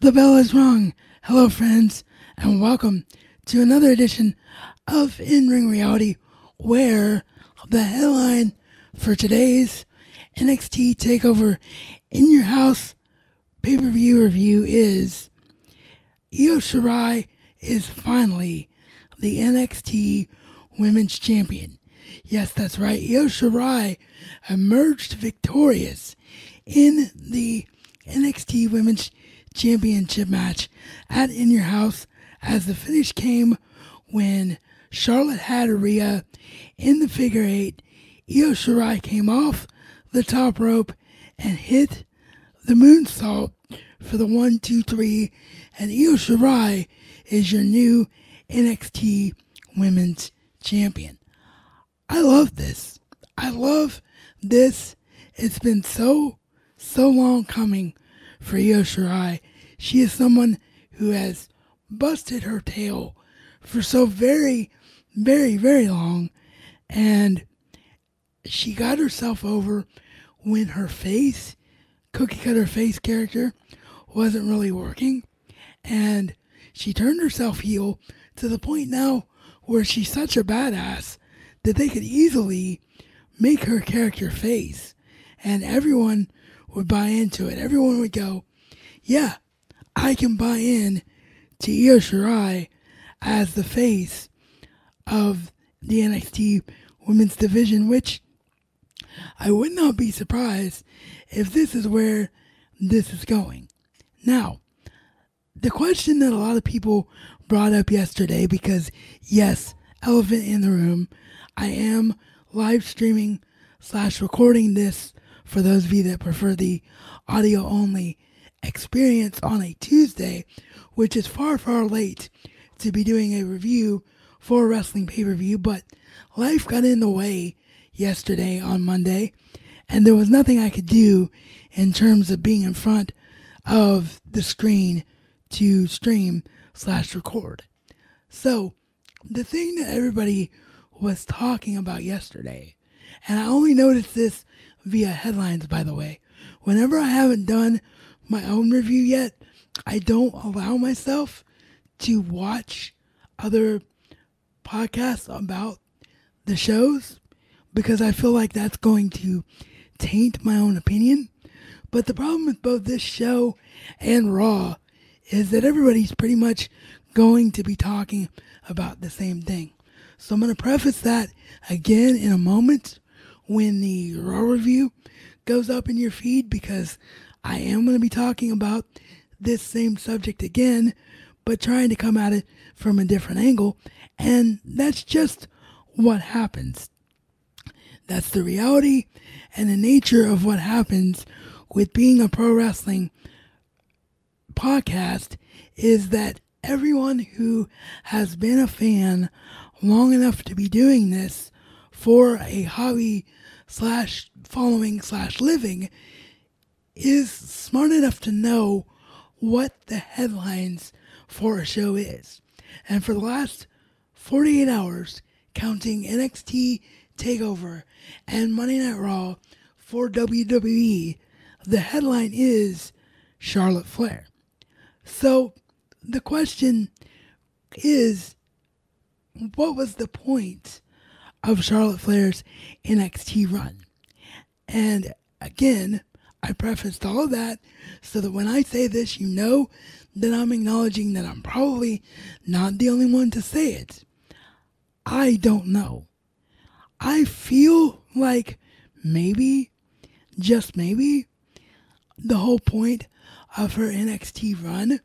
The bell is rung. Hello, friends, and welcome to another edition of In Ring Reality, where the headline for today's NXT Takeover in Your House pay per view review is Io Shirai is finally the NXT Women's Champion. Yes, that's right. Io Shirai emerged victorious in the NXT Women's Championship match at In Your House as the finish came when Charlotte had Rhea in the figure eight. Io Shirai came off the top rope and hit the moonsault for the one, two, three, and Io Shirai is your new NXT Women's Champion. I love this. I love this. It's been so, so long coming for Io Shirai. She is someone who has busted her tail for so very, very, very long. And she got herself over when her face, cookie cutter face character, wasn't really working. And she turned herself heel to the point now where she's such a badass that they could easily make her character face. And everyone would buy into it. Everyone would go, yeah, I can buy in to Io Shirai as the face of the NXT women's division, which I would not be surprised if this is where this is going. Now, the question that a lot of people brought up yesterday, because yes, elephant in the room, I am live streaming slash recording this for those of you that prefer the audio only experience on a Tuesday, which is far, far late to be doing a review for a wrestling pay per view, but life got in the way yesterday on Monday, and there was nothing I could do in terms of being in front of the screen to stream slash record. So, the thing that everybody was talking about yesterday, and I only noticed this via headlines, by the way. Whenever I haven't done my own review yet, I don't allow myself to watch other podcasts about the shows because I feel like that's going to taint my own opinion. But the problem with both this show and Raw is that everybody's pretty much going to be talking about the same thing. So I'm going to preface that again in a moment when the Raw review goes up in your feed because I am going to be talking about this same subject again, but trying to come at it from a different angle. And that's just what happens. That's the reality and the nature of what happens with being a pro wrestling podcast is that everyone who has been a fan long enough to be doing this for a hobby slash following slash living is smart enough to know what the headlines for a show is. And for the last 48 hours, counting NXT TakeOver and Monday Night Raw for WWE, the headline is Charlotte Flair. So the question is what was the point of Charlotte Flair's NXT run? And again, I prefaced all of that so that when I say this, you know that I'm acknowledging that I'm probably not the only one to say it. I don't know. I feel like maybe, just maybe, the whole point of her NXT run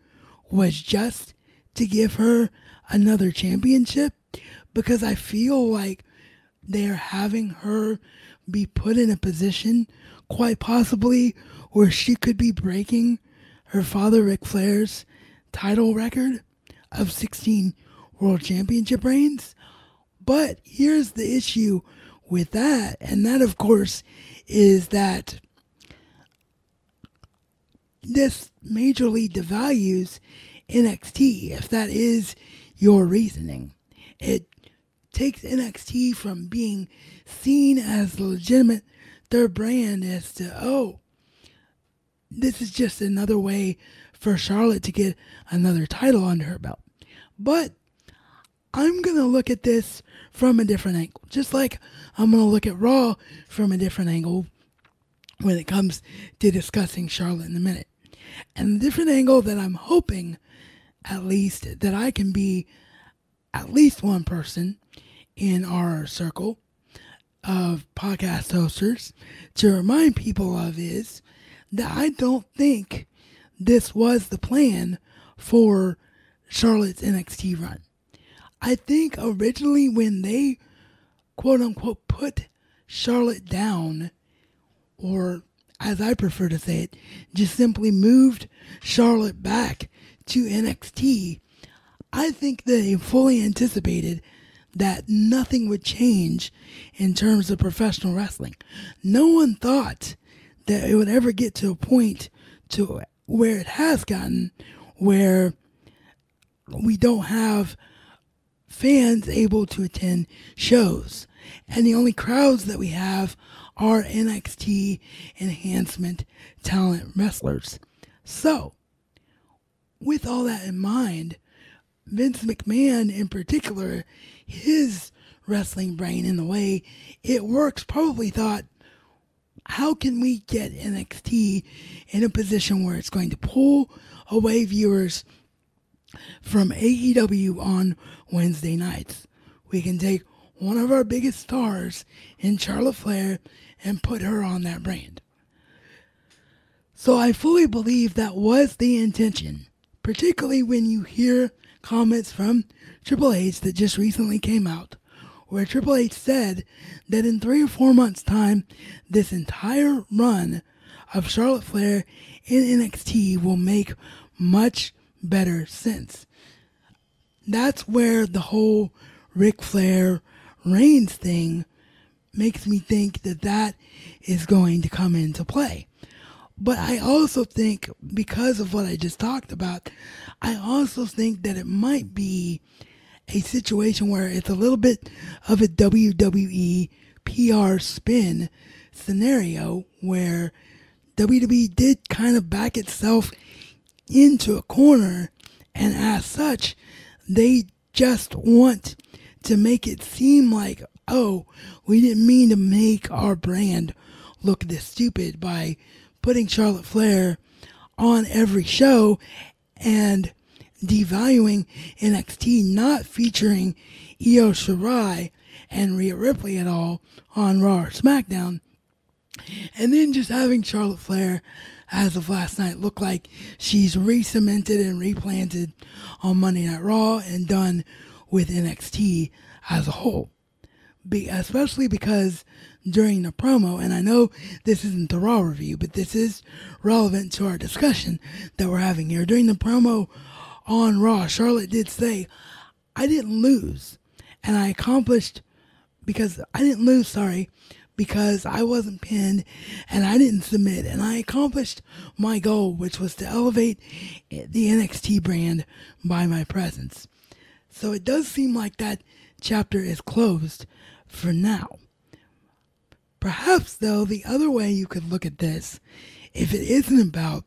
was just to give her another championship because I feel like they're having her be put in a position quite possibly where she could be breaking her father Ric Flair's title record of 16 world championship reigns. But here's the issue with that, and that, of course, is that this majorly devalues NXT, if that is your reasoning. It takes NXT from being seen as legitimate their brand as to, oh, this is just another way for Charlotte to get another title under her belt. But I'm going to look at this from a different angle. Just like I'm going to look at Raw from a different angle when it comes to discussing Charlotte in a minute. And the different angle that I'm hoping, at least, that I can be at least one person in our circle of podcast hosters to remind people of is that I don't think this was the plan for Charlotte's NXT run. I think originally when they quote unquote put Charlotte down, or as I prefer to say it, just simply moved Charlotte back to NXT, I think they fully anticipated that nothing would change in terms of professional wrestling. No one thought that it would ever get to a point to where it has gotten where we don't have fans able to attend shows. And the only crowds that we have are NXT enhancement talent wrestlers. So, with all that in mind, Vince McMahon in particular, his wrestling brain in the way it works probably thought, how can we get NXT in a position where it's going to pull away viewers from AEW on Wednesday nights. We can take one of our biggest stars in Charlotte Flair and put her on that brand. So I fully believe that was the intention, particularly when you hear comments from Triple H that just recently came out, where Triple H said that in three or four months' time, this entire run of Charlotte Flair in NXT will make much better sense. That's where the whole Ric Flair Reigns thing makes me think that that is going to come into play. But I also think, because of what I just talked about, I also think that it might be a situation where it's a little bit of a WWE PR spin scenario where WWE did kind of back itself into a corner, and as such, they just want to make it seem like, oh, we didn't mean to make our brand look this stupid by putting Charlotte Flair on every show and devaluing NXT, not featuring Io Shirai and Rhea Ripley at all on Raw or SmackDown, and then just having Charlotte Flair as of last night look like she's re-cemented and replanted on Monday Night Raw and done with NXT as a whole. Be, especially because during the promo, and I know this isn't the Raw review, but this is relevant to our discussion that we're having here. During the promo on Raw, Charlotte did say, I didn't lose, and I accomplished because I didn't lose, sorry, because I wasn't pinned and I didn't submit and I accomplished my goal, which was to elevate the NXT brand by my presence. So it does seem like that chapter is closed for now. Perhaps, though, the other way you could look at this, if it isn't about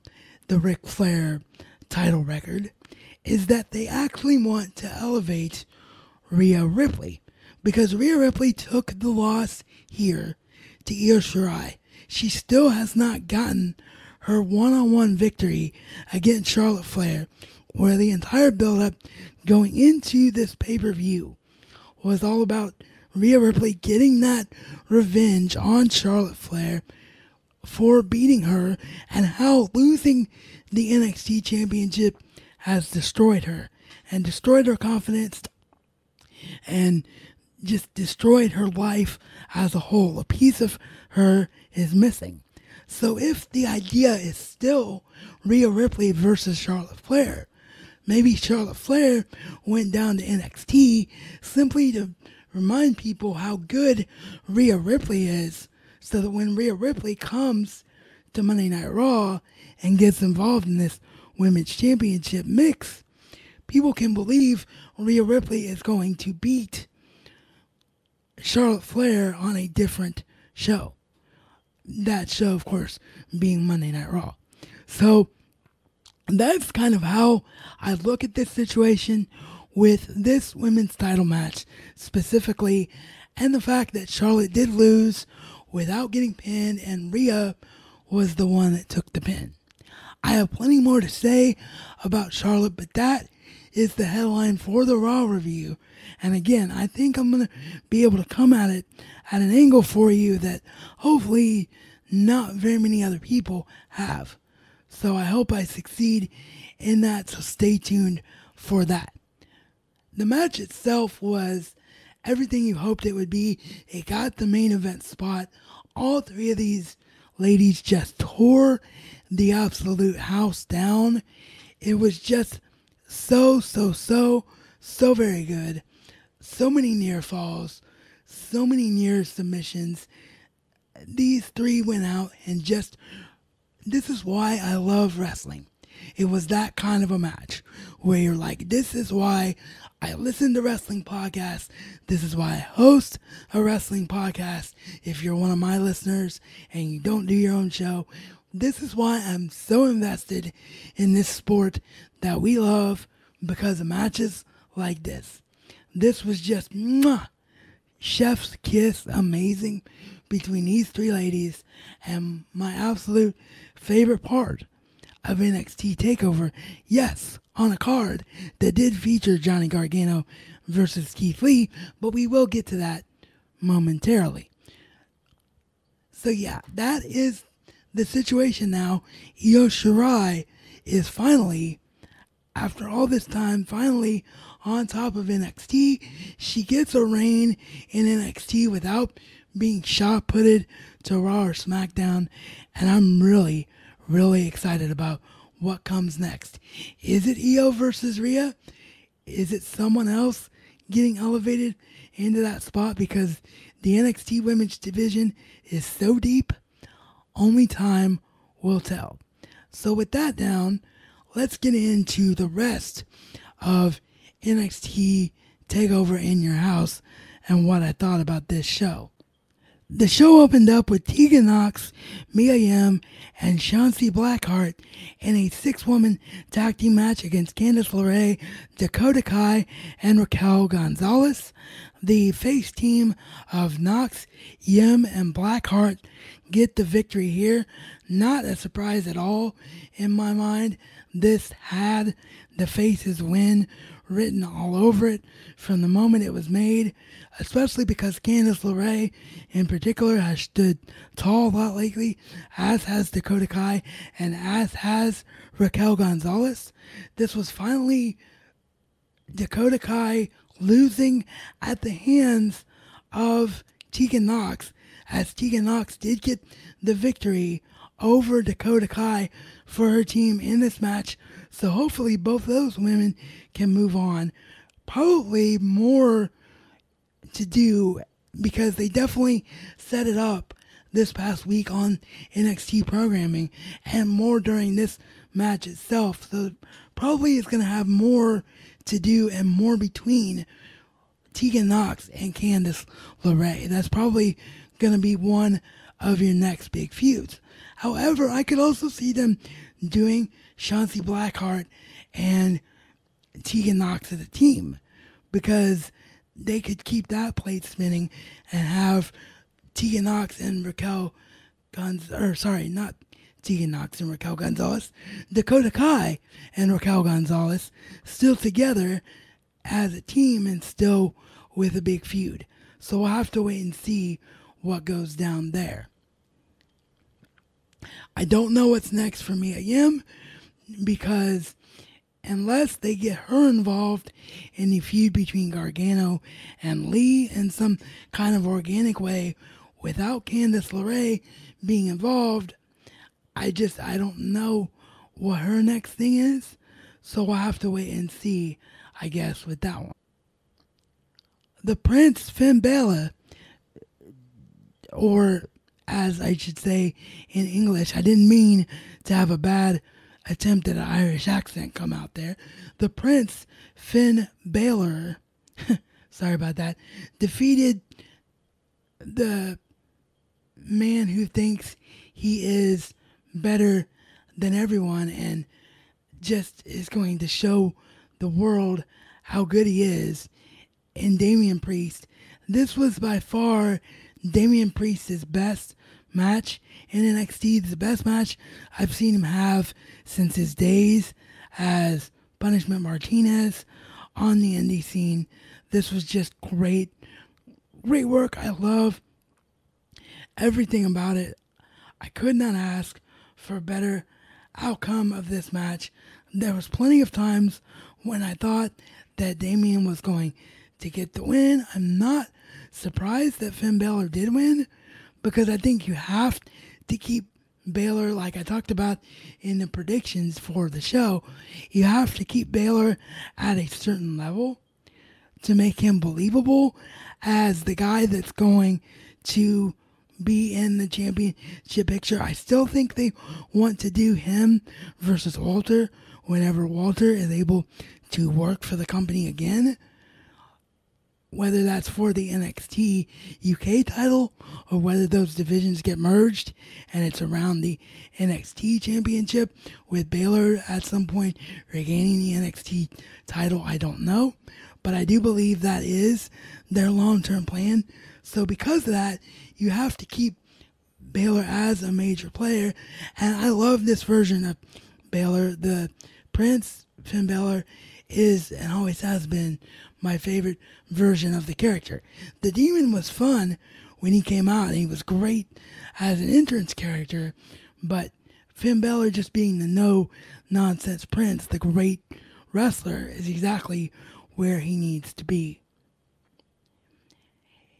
the Ric Flair title record, is that they actually want to elevate Rhea Ripley because Rhea Ripley took the loss here to Io Shirai. She still has not gotten her one-on-one victory against Charlotte Flair, where the entire build-up going into this pay-per-view was all about Rhea Ripley getting that revenge on Charlotte Flair for beating her and how losing the NXT championship has destroyed her and destroyed her confidence and just destroyed her life as a whole. A piece of her is missing. So if the idea is still Rhea Ripley versus Charlotte Flair, maybe Charlotte Flair went down to NXT simply to remind people how good Rhea Ripley is, so that when Rhea Ripley comes to Monday Night Raw and gets involved in this women's championship mix, people can believe Rhea Ripley is going to beat Charlotte Flair on a different show. That show, of course, being Monday Night Raw. So that's kind of how I look at this situation with this women's title match specifically, and the fact that Charlotte did lose without getting pinned, and Rhea was the one that took the pin. I have plenty more to say about Charlotte, but that is the headline for the Raw review. And again, I think I'm going to be able to come at it at an angle for you that hopefully not very many other people have. So I hope I succeed in that, so stay tuned for that. The match itself was everything you hoped it would be. It got the main event spot. All three of these ladies just tore the absolute house down. It was just so, so, so, so very good. So many near falls, so many near submissions. These three went out and just. This is why I love wrestling. It was that kind of a match where you're like, this is why I listen to wrestling podcasts. This is why I host a wrestling podcast. If you're one of my listeners and you don't do your own show, this is why I'm so invested in this sport that we love because of matches like this. This was just mwah, chef's kiss, amazing between these three ladies, and my absolute favorite part of NXT TakeOver. Yes, on a card that did feature Johnny Gargano versus Keith Lee, but we will get to that momentarily. So yeah, that is the situation now. Io Shirai is finally, after all this time, finally on top of NXT. She gets a reign in NXT without being shot putted to Raw or SmackDown, and I'm really, really excited about what comes next. Is it Io versus Rhea? Is it someone else getting elevated into that spot because the NXT women's division is so deep? Only time will tell. So, with that down, let's get into the rest of NXT Takeover in Your House and what I thought about this show. The show opened up with Tegan Nox, Mia Yim, and Shotzi Blackheart in a six-woman tag team match against Candice LeRae, Dakota Kai, and Raquel Gonzalez. The face team of Nox, Yim, and Blackheart get the victory here. Not a surprise at all in my mind. This had the faces win written all over it from the moment it was made, especially because Candice LeRae in particular has stood tall a lot lately, as has Dakota Kai and as has Raquel Gonzalez. This was finally Dakota Kai losing at the hands of Tegan Nox, as Tegan Nox did get the victory over Dakota Kai for her team in this match. So hopefully both those women can move on. Probably more to do because they definitely set it up this past week on NXT programming and more during this match itself. So probably it's going to have more to do and more between Tegan Nox and Candice LeRae. That's probably going to be one of your next big feuds. However, I could also see them doing Shotzi Blackheart and Tegan Nox as a team because they could keep that plate spinning and have Tegan Nox and Raquel Guns or sorry, not Tegan Nox and Raquel Gonzalez, Dakota Kai and Raquel Gonzalez still together as a team and still with a big feud. So we'll have to wait and see what goes down there. I don't know what's next for Mia Yim because unless they get her involved in the feud between Gargano and Lee in some kind of organic way without Candice LeRae being involved, I just I don't know what her next thing is. So we'll have to wait and see, I guess, with that one. The Prince Finn Balor, or as I should say in English, I didn't mean to have a bad attempt at an Irish accent come out there. The Prince Finn Balor, sorry about that, defeated the man who thinks he is better than everyone and just is going to show the world how good he is in Damian Priest. This was by far Damian Priest's best match in NXT, the best match I've seen him have since his days as Punishment Martinez on the indie scene. This was just great. Great work. I love everything about it. I could not ask for a better outcome of this match. There was plenty of times when I thought that Damian was going to get the win. I'm not surprised that Finn Balor did win because I think you have to keep Balor, like I talked about in the predictions for the show, you have to keep Balor at a certain level to make him believable as the guy that's going to be in the championship picture. I still think they want to do him versus Walter whenever Walter is able to work for the company again whether that's for the NXT UK title or whether those divisions get merged and it's around the NXT championship with Balor at some point regaining the NXT title, I don't know. But I do believe that is their long term plan. So, because of that, you have to keep Balor as a major player. And I love this version of Balor. The Prince, Finn Balor, is and always has been my favorite version of the character. The demon was fun when he came out, he was great as an entrance character, but Finn Balor just being the no nonsense prince, the great wrestler, is exactly where he needs to be.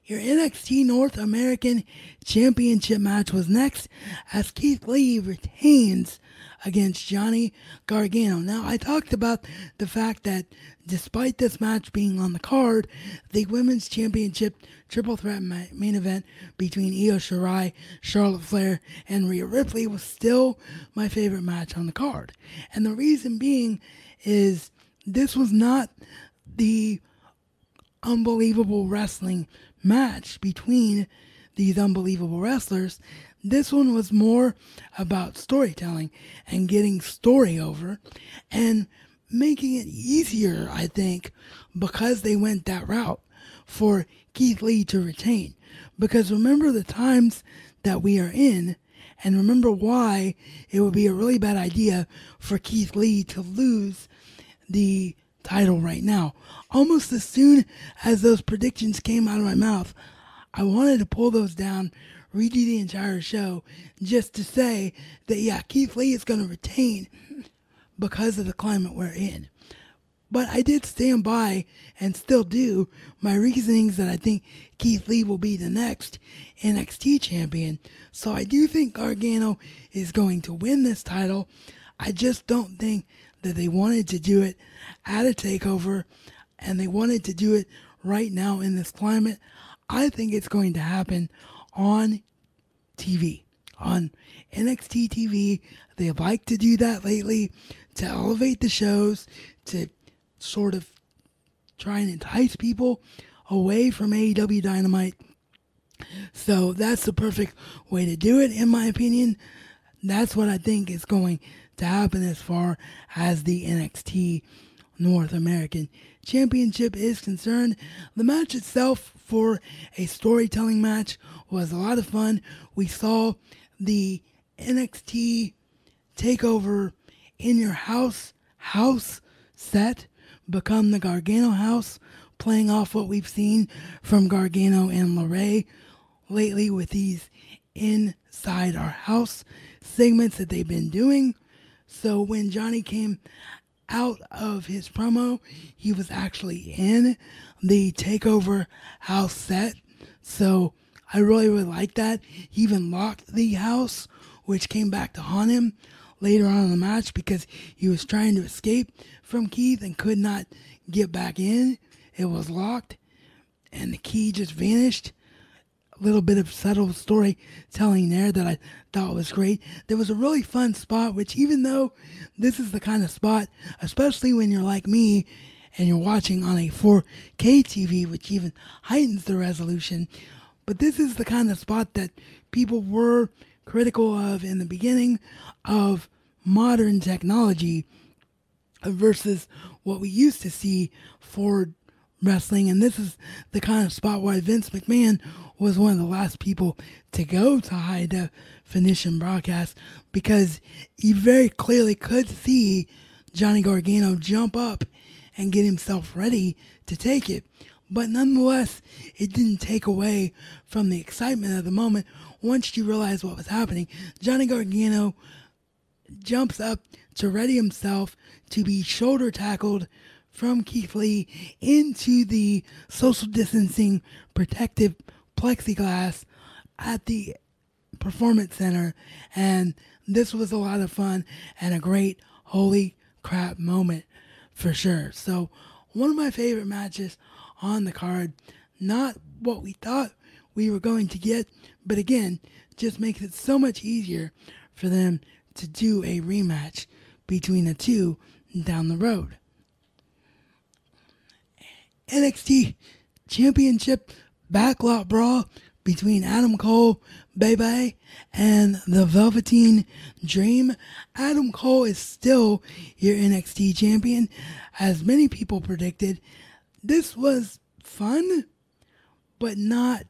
Your NXT North American Championship match was next as Keith Lee retains against Johnny Gargano. Now, I talked about the fact that despite this match being on the card, the Women's Championship triple threat main event between Io Shirai, Charlotte Flair, and Rhea Ripley was still my favorite match on the card. And the reason being is this was not the unbelievable wrestling match between these unbelievable wrestlers. This one was more about storytelling and getting story over and making it easier, I think, because they went that route for Keith Lee to retain. Because remember the times that we are in, and remember why it would be a really bad idea for Keith Lee to lose the title right now. Almost as soon as those predictions came out of my mouth, I wanted to pull those down, redo the entire show, just to say that, yeah, Keith Lee is going to retain because of the climate we're in. But I did stand by and still do my reasonings that I think Keith Lee will be the next NXT champion. So I do think Gargano is going to win this title. I just don't think that they wanted to do it at a takeover and they wanted to do it right now in this climate. I think it's going to happen on TV, on NXT TV. They like to do that lately to elevate the shows, to sort of try and entice people away from AEW Dynamite. So that's the perfect way to do it, in my opinion. That's what I think is going to happen as far as the NXT North American Championship is concerned. The match itself, for a storytelling match, was a lot of fun. We saw the NXT takeover in your house house set become the Gargano house, playing off what we've seen from Gargano and LeRae lately with these inside our house segments that they've been doing. So when Johnny came out of his promo, he was actually in the takeover house set. So I really, really like that. He even locked the house, which came back to haunt him later on in the match because he was trying to escape from Keith and could not get back in. It was locked and the key just vanished. Little bit of subtle storytelling there that I thought was great. There was a really fun spot, which even though this is the kind of spot, especially when you're like me and you're watching on a 4K TV, which even heightens the resolution, but this is the kind of spot that people were critical of in the beginning of modern technology versus what we used to see for wrestling. And this is the kind of spot why Vince McMahon was one of the last people to go to high definition broadcast because you very clearly could see Johnny Gargano jump up and get himself ready to take it. But nonetheless, it didn't take away from the excitement of the moment once you realize what was happening. Johnny Gargano jumps up to ready himself to be shoulder tackled from Keith Lee into the social distancing protective plexiglass at the performance center and this was a lot of fun and a great holy crap moment for sure. So one of my favorite matches on the card, not what we thought we were going to get, but again, just makes it so much easier for them to do a rematch between the two down the road. NXT Championship Backlot Brawl between Adam Cole, Bebe, and the Velveteen Dream. Adam Cole is still your NXT champion, as many people predicted. This was fun, but not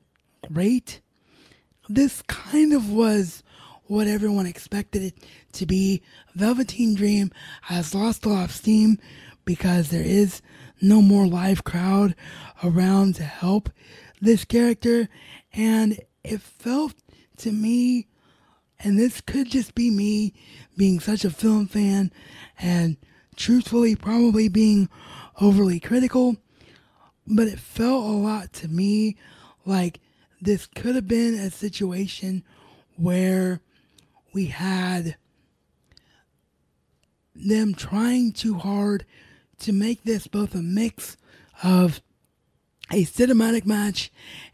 great. This kind of was what everyone expected it to be. Velveteen Dream has lost a lot of steam because there is no more live crowd around to help this character. And it felt to me, and this could just be me being such a film fan and truthfully probably being overly critical, but it felt a lot to me like this could have been a situation where we had them trying too hard to make this both a mix of a cinematic match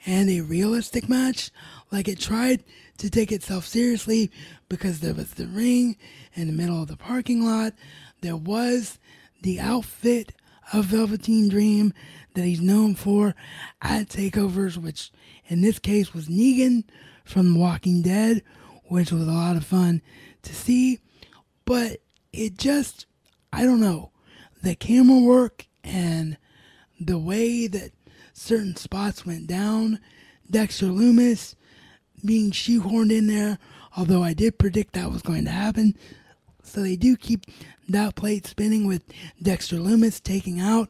and a realistic match. Like it tried to take itself seriously because there was the ring in the middle of the parking lot. There was the outfit of Velveteen Dream that he's known for at takeovers, which in this case was Negan from Walking Dead, which was a lot of fun to see. But it just, I don't know, the camera work and the way that certain spots went down, Dexter Lumis being shoehorned in there, although I did predict that was going to happen. So they do keep that plate spinning with Dexter Lumis taking out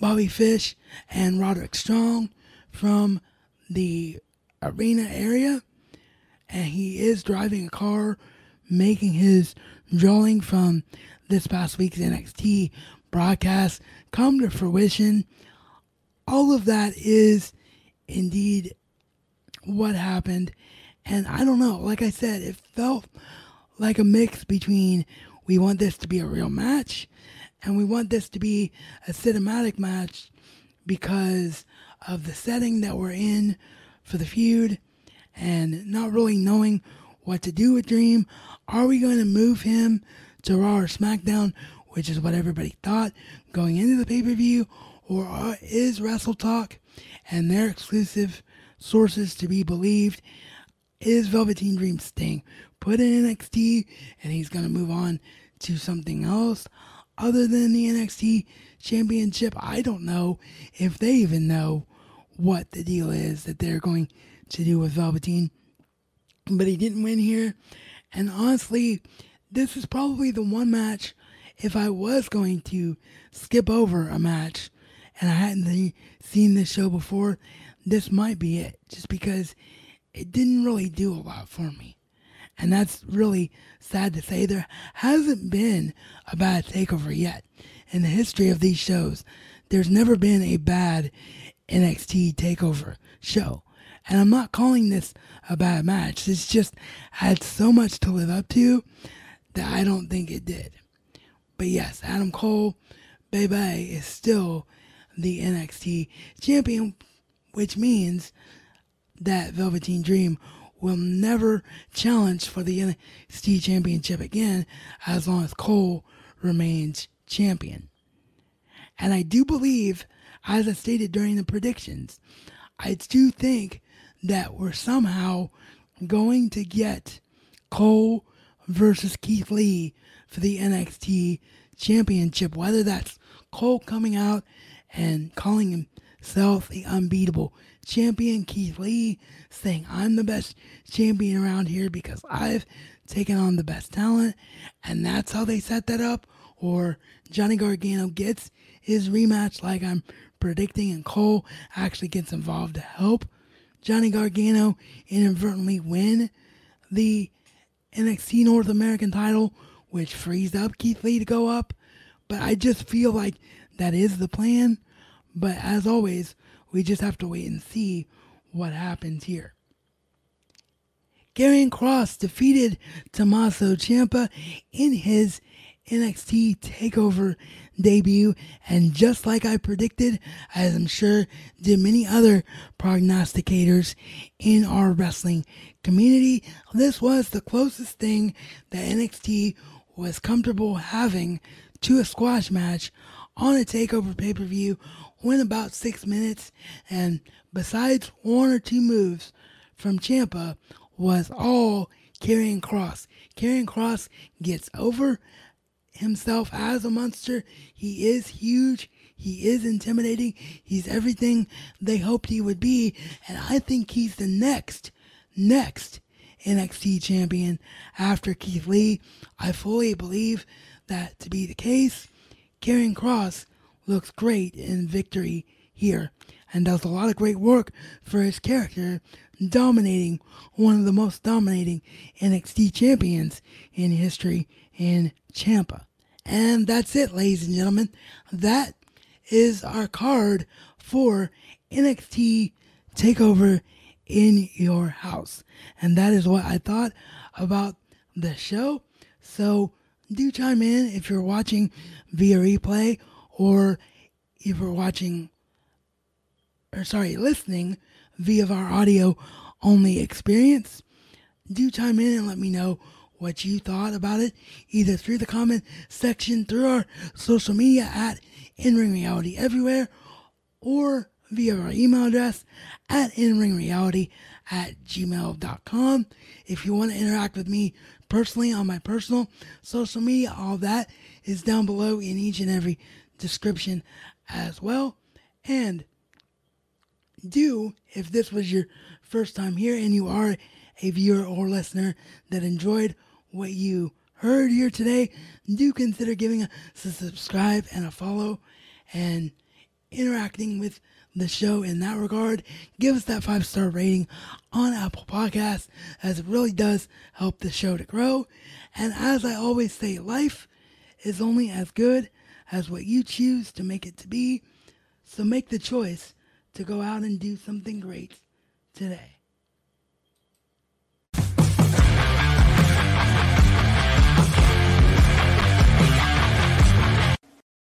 Bobby Fish and Roderick Strong from the arena area. And he is driving a car, making his drawing from this past week's NXT broadcast come to fruition. All of that is indeed what happened. And I don't know, like I said, it felt like a mix between we want this to be a real match and we want this to be a cinematic match because of the setting that we're in for the feud and not really knowing what to do with Dream. Are we going to move him to Raw or SmackDown, which is what everybody thought going into the pay per view, or is WrestleTalk and their exclusive sources to be believed? Is Velveteen Dream staying put in NXT and he's going to move on to something else other than the NXT Championship? I don't know if they even know what the deal is that they're going to do with Velveteen. But he didn't win here. And honestly, this is probably the one match if I was going to skip over a match and I hadn't seen this show before, this might be it. Just because it didn't really do a lot for me. And that's really sad to say. There hasn't been a bad takeover yet. In the history of these shows, there's never been a bad NXT takeover show. And I'm not calling this a bad match. It's just I had so much to live up to that I don't think it did. But yes, Adam Cole, Bebe, is still the NXT champion, which means that Velveteen Dream will never challenge for the NXT championship again as long as Cole remains champion. And I do believe, as I stated during the predictions, I do think that we're somehow going to get Cole versus Keith Lee for the NXT championship, whether that's Cole coming out and calling himself the unbeatable champion, Keith Lee saying, I'm the best champion around here because I've taken on the best talent, and that's how they set that up, or Johnny Gargano gets his rematch like I'm predicting, and Cole actually gets involved to help Johnny Gargano inadvertently win the NXT North American title, which frees up Keith Lee to go up. But I just feel like that is the plan. But as always, we just have to wait and see what happens here. Karrion Kross defeated Tommaso Ciampa in his NXT TakeOver debut, and just like I predicted, as I'm sure did many other prognosticators in our wrestling community, this was the closest thing that NXT was comfortable having to a squash match on a TakeOver pay per view. Went about six minutes, and besides one or two moves from Ciampa, was all Karrion Kross. Karrion Kross gets over himself as a monster. He is huge. He is intimidating. He's everything they hoped he would be. And I think he's the next, next NXT champion after Keith Lee. I fully believe that to be the case. Karrion Kross looks great in victory here and does a lot of great work for his character, dominating one of the most dominating NXT champions in history in Ciampa. And that's it, ladies and gentlemen. That is our card for NXT TakeOver in your house. And that is what I thought about the show. So do chime in if you're watching via replay or if you're watching, or sorry, listening via our audio only experience. Do chime in and let me know what you thought about it, either through the comment section, through our social media at In Ring Reality Everywhere, or via our email address at inringreality at gmail.com. If you want to interact with me personally on my personal social media, all that is down below in each and every description as well. And do, if this was your first time here and you are a viewer or listener that enjoyed what you heard here today, do consider giving us a subscribe and a follow and interacting with the show in that regard. Give us that five star rating on Apple Podcasts as it really does help the show to grow. And as I always say, life is only as good as what you choose to make it to be. So make the choice to go out and do something great today.